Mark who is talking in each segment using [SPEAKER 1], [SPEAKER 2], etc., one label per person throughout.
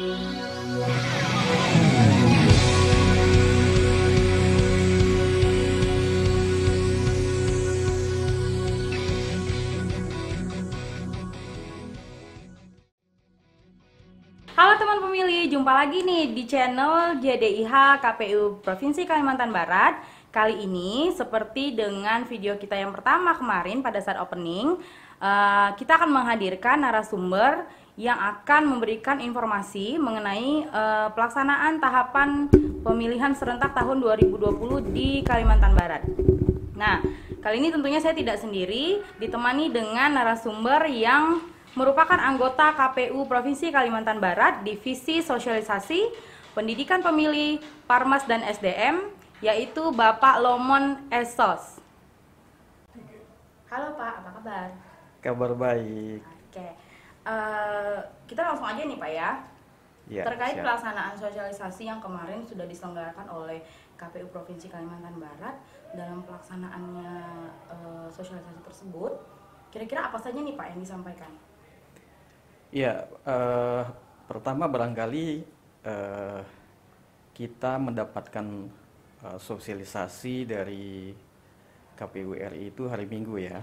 [SPEAKER 1] Halo teman pemilih, jumpa lagi nih di channel JDIH KPU Provinsi Kalimantan Barat. Kali ini seperti dengan video kita yang pertama kemarin pada saat opening, eh, kita akan menghadirkan narasumber yang akan memberikan informasi mengenai eh, pelaksanaan tahapan pemilihan serentak tahun 2020 di Kalimantan Barat. Nah, kali ini tentunya saya tidak sendiri, ditemani dengan narasumber yang merupakan anggota KPU Provinsi Kalimantan Barat, Divisi Sosialisasi, Pendidikan Pemilih, Parmas dan SDM, yaitu Bapak Lomon Esos. Halo Pak, apa kabar?
[SPEAKER 2] Kabar baik.
[SPEAKER 1] Oke, Eh, kita langsung aja nih Pak ya.
[SPEAKER 2] Ya,
[SPEAKER 1] Terkait
[SPEAKER 2] siap.
[SPEAKER 1] pelaksanaan sosialisasi yang kemarin sudah diselenggarakan oleh KPU Provinsi Kalimantan Barat dalam pelaksanaannya eh, sosialisasi tersebut, kira-kira apa saja nih Pak yang disampaikan?
[SPEAKER 2] Ya, eh, pertama barangkali eh, kita mendapatkan eh, sosialisasi dari KPU RI itu hari Minggu ya.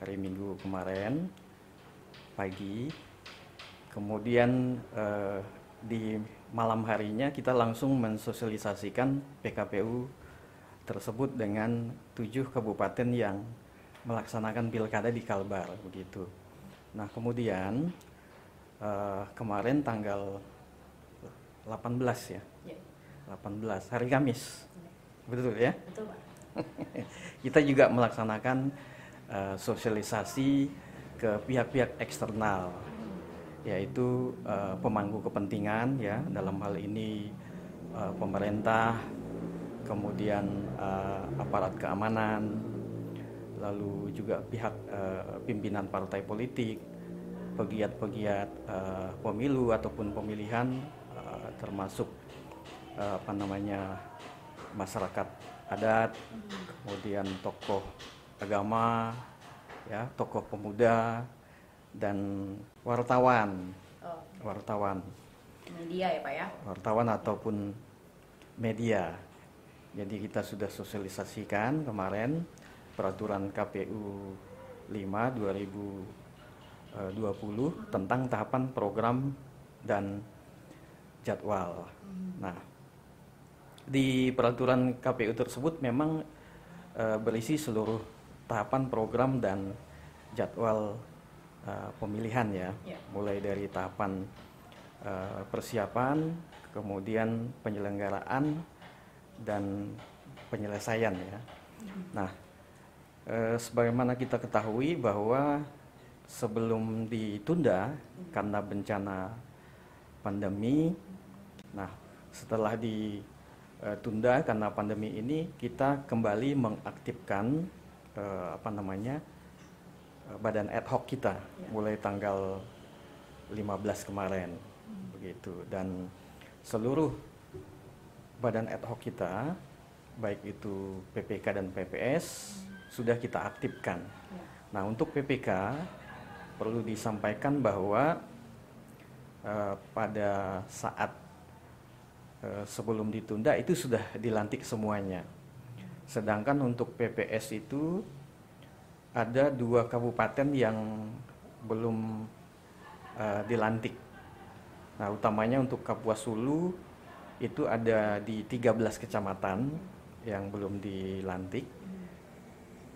[SPEAKER 2] Hari Minggu kemarin pagi. Kemudian eh, di malam harinya kita langsung mensosialisasikan PKPU tersebut dengan tujuh kabupaten yang melaksanakan pilkada di Kalbar begitu. Nah kemudian eh, kemarin tanggal 18 ya,
[SPEAKER 1] Ya,
[SPEAKER 2] 18 hari Kamis, betul ya?
[SPEAKER 1] betul Pak.
[SPEAKER 2] Kita juga melaksanakan eh, sosialisasi ke pihak-pihak eksternal, yaitu eh, pemangku kepentingan ya dalam hal ini eh, pemerintah, kemudian eh, aparat keamanan, lalu juga pihak eh, pimpinan partai politik, pegiat-pegiat eh, pemilu ataupun pemilihan, eh, termasuk eh, apa namanya masyarakat adat, kemudian tokoh agama, ya tokoh pemuda dan wartawan,
[SPEAKER 1] Oh,
[SPEAKER 2] wartawan,
[SPEAKER 1] media ya Pak ya.
[SPEAKER 2] wartawan ataupun media. Jadi kita sudah sosialisasikan kemarin peraturan KPU 5 2020 tentang tahapan program dan jadwal. Nah, di peraturan KPU tersebut memang eh, berisi seluruh tahapan program dan jadwal eh, pemilihan ya,
[SPEAKER 1] Ya.
[SPEAKER 2] mulai dari tahapan eh, persiapan, kemudian penyelenggaraan dan penyelesaian ya. Nah, eh, sebagaimana kita ketahui bahwa sebelum ditunda karena bencana pandemi, nah setelah ditunda karena pandemi ini kita kembali mengaktifkan eh, apa namanya eh, badan ad hoc kita
[SPEAKER 1] Ya.
[SPEAKER 2] mulai tanggal 15 kemarin begitu dan seluruh badan ad hoc kita baik itu PPK dan PPS sudah kita aktifkan.
[SPEAKER 1] Ya.
[SPEAKER 2] Nah, untuk PPK perlu disampaikan bahwa eh, pada saat eh, sebelum ditunda itu sudah dilantik semuanya. Sedangkan untuk PPS itu ada dua kabupaten yang belum eh, dilantik. Nah, utamanya untuk Kapuas Hulu itu ada di 13 kecamatan yang belum dilantik.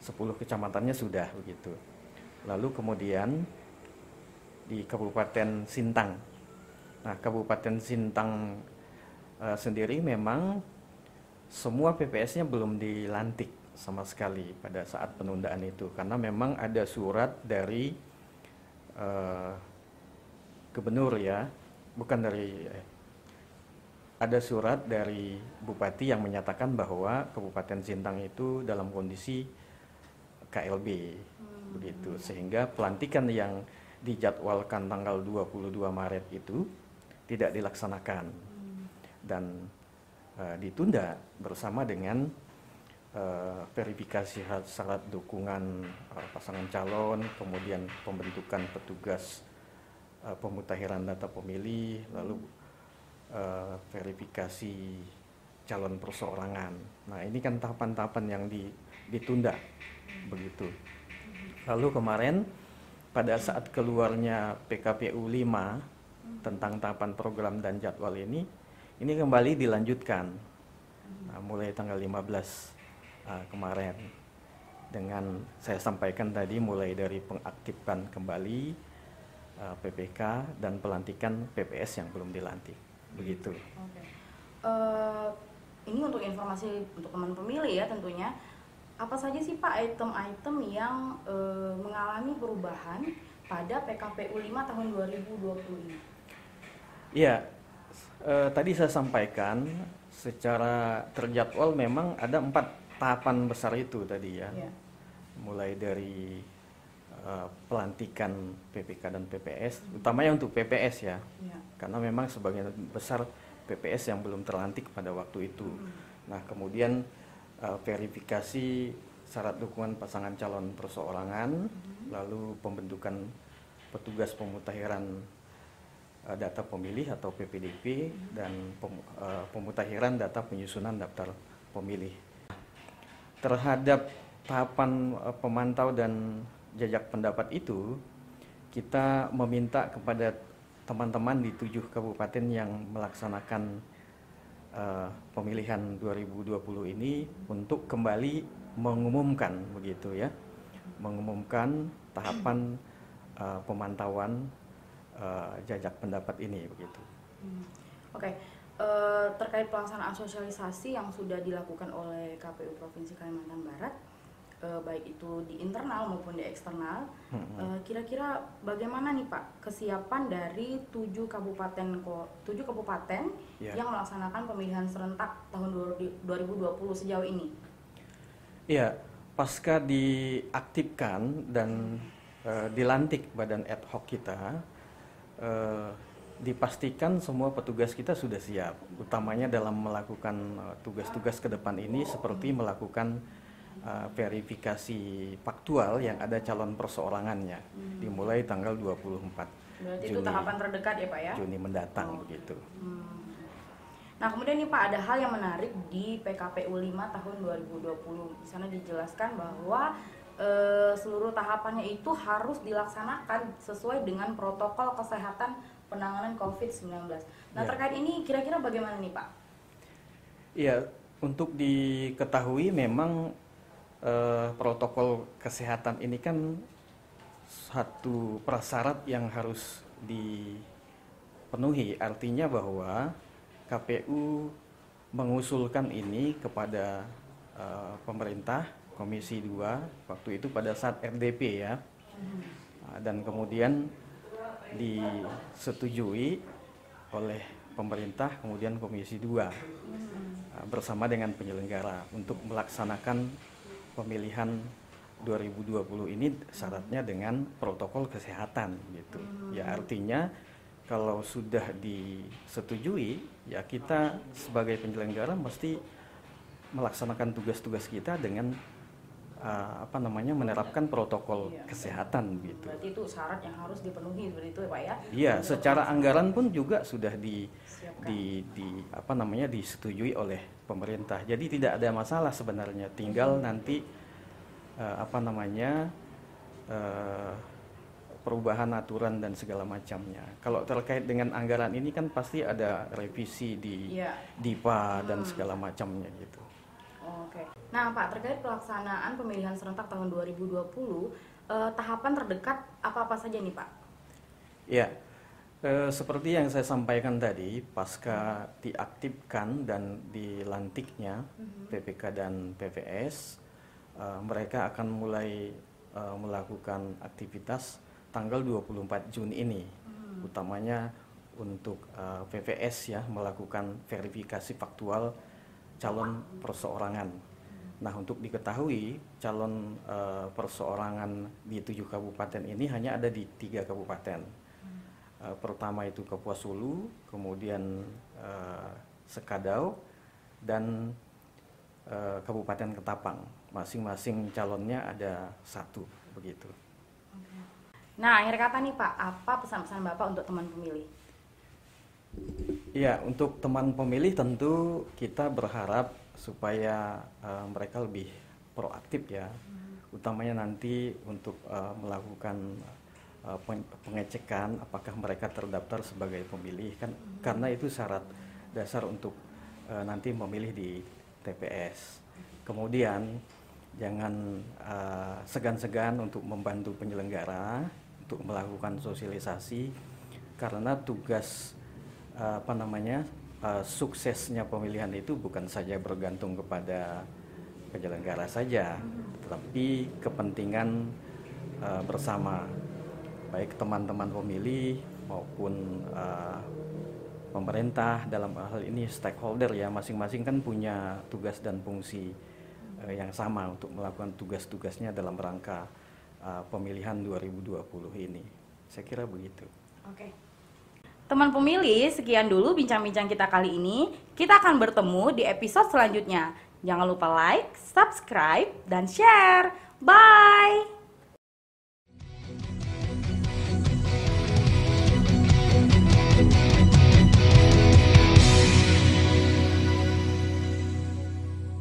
[SPEAKER 2] 10 kecamatannya sudah begitu. Lalu kemudian di Kabupaten Sintang. Nah, Kabupaten Sintang eh, sendiri memang semua PPS-nya belum dilantik sama sekali pada saat penundaan itu. Karena memang ada surat dari eh, gubernur ya, bukan dari eh, ada surat dari bupati yang menyatakan bahwa Kabupaten Sintang itu dalam kondisi KLB begitu. Sehingga pelantikan yang dijadwalkan tanggal 22 Maret itu tidak dilaksanakan. Dan eh, ditunda bersama dengan eh, verifikasi syarat- dukungan eh, pasangan calon kemudian pembentukan petugas uh, pemutakhiran data pemilih, lalu verifikasi calon perseorangan. Nah ini kan tahapan-tahapan yang di, ditunda begitu. Lalu kemarin pada saat keluarnya PKPU 5 tentang tahapan program dan jadwal ini, ini kembali dilanjutkan nah, mulai tanggal 15 uh, kemarin dengan saya sampaikan tadi mulai dari pengaktifkan kembali uh, PPK dan pelantikan PPS yang belum dilantik begitu. Okay.
[SPEAKER 1] Uh, ini untuk informasi untuk teman pemilih ya tentunya apa saja sih Pak item-item yang e, mengalami perubahan pada PKPU 5 tahun 2020
[SPEAKER 2] Iya, e, tadi saya sampaikan secara terjadwal memang ada empat tahapan besar itu tadi ya, ya. mulai dari e, pelantikan PPK dan PPS, hmm. utamanya untuk PPS ya, ya, karena memang sebagian besar PPS yang belum terlantik pada waktu itu. Hmm. Nah kemudian uh, verifikasi syarat dukungan pasangan calon perseorangan, hmm. lalu pembentukan petugas pemutakhiran uh, data pemilih atau PPDP dan uh, pemutakhiran data penyusunan daftar pemilih. Terhadap tahapan uh, pemantau dan jajak pendapat itu, kita meminta kepada teman-teman di tujuh kabupaten yang melaksanakan pemilihan 2020 ini untuk kembali mengumumkan begitu ya, mengumumkan tahapan pemantauan uh, jajak pendapat ini begitu.
[SPEAKER 1] Hmm. Oke, okay. uh, terkait pelaksanaan sosialisasi yang sudah dilakukan oleh KPU Provinsi Kalimantan Barat uh, baik itu di internal maupun di eksternal. Uh, kira-kira bagaimana nih Pak kesiapan dari tujuh kabupaten tujuh kabupaten yeah. yang melaksanakan pemilihan serentak tahun 2020 sejauh ini?
[SPEAKER 2] Iya, pasca diaktifkan dan uh, dilantik badan ad hoc kita, uh, dipastikan semua petugas kita sudah siap, utamanya dalam melakukan tugas-tugas ke depan ini seperti melakukan uh, verifikasi faktual yang ada calon perseorangannya hmm. dimulai tanggal 24
[SPEAKER 1] Berarti Juni, itu tahapan terdekat ya Pak ya?
[SPEAKER 2] Juni mendatang oh. begitu. Hmm.
[SPEAKER 1] Nah kemudian nih Pak ada hal yang menarik di PKPU 5 tahun 2020 di sana dijelaskan bahwa e, seluruh tahapannya itu harus dilaksanakan sesuai dengan protokol kesehatan penanganan COVID-19. Nah ya. terkait ini kira-kira bagaimana nih Pak?
[SPEAKER 2] Iya untuk diketahui memang eh, protokol kesehatan ini kan satu prasyarat yang harus dipenuhi. Artinya bahwa KPU mengusulkan ini kepada uh, pemerintah Komisi 2 waktu itu pada saat RDP ya. Uh, dan kemudian disetujui oleh pemerintah kemudian Komisi 2 uh, bersama dengan penyelenggara untuk melaksanakan pemilihan 2020 ini syaratnya dengan protokol kesehatan gitu. Ya artinya kalau sudah disetujui ya kita sebagai penyelenggara mesti melaksanakan tugas-tugas kita dengan uh, apa namanya menerapkan protokol iya. kesehatan gitu.
[SPEAKER 1] Berarti itu syarat yang harus dipenuhi seperti itu ya Pak ya?
[SPEAKER 2] Iya, secara anggaran pun juga sudah di di, di apa namanya disetujui oleh pemerintah. Jadi tidak ada masalah sebenarnya, tinggal hmm. nanti uh, apa namanya uh, perubahan aturan dan segala macamnya. Kalau terkait dengan anggaran ini kan pasti ada revisi di ya. DIPA dan hmm. segala macamnya gitu.
[SPEAKER 1] Oke. Nah, Pak, terkait pelaksanaan pemilihan serentak tahun 2020, eh, tahapan terdekat apa-apa saja nih, Pak?
[SPEAKER 2] Ya. Eh, seperti yang saya sampaikan tadi, pasca diaktifkan dan dilantiknya hmm. PPK dan PPS, uh, mereka akan mulai uh, melakukan aktivitas tanggal 24 Juni ini. Hmm. Utamanya untuk eh, PVS ya melakukan verifikasi faktual calon perseorangan. Nah, untuk diketahui calon uh, perseorangan di tujuh kabupaten ini hanya ada di tiga kabupaten. Uh, pertama itu Kapuas Hulu, kemudian uh, Sekadau, dan uh, Kabupaten Ketapang masing-masing calonnya ada satu begitu.
[SPEAKER 1] Nah, akhir kata nih Pak, apa pesan-pesan Bapak untuk teman pemilih?
[SPEAKER 2] Ya, untuk teman pemilih tentu kita berharap supaya uh, mereka lebih proaktif ya, hmm. utamanya nanti untuk uh, melakukan uh, pengecekan apakah mereka terdaftar sebagai pemilih kan, hmm. karena itu syarat dasar untuk uh, nanti memilih di TPS. Kemudian jangan segan-segan uh, untuk membantu penyelenggara untuk melakukan sosialisasi karena tugas apa namanya uh, suksesnya pemilihan itu bukan saja bergantung kepada penyelenggara saja, tetapi kepentingan uh, bersama baik teman-teman pemilih maupun pemerintah dalam hal ini stakeholder ya masing-masing kan punya tugas dan fungsi yang sama untuk melakukan tugas-tugasnya dalam rangka pemilihan 2020 ini. Saya kira begitu.
[SPEAKER 1] Oke. Teman pemilih, sekian dulu bincang-bincang kita kali ini. Kita akan bertemu di episode selanjutnya. Jangan lupa like, subscribe, dan share. Bye!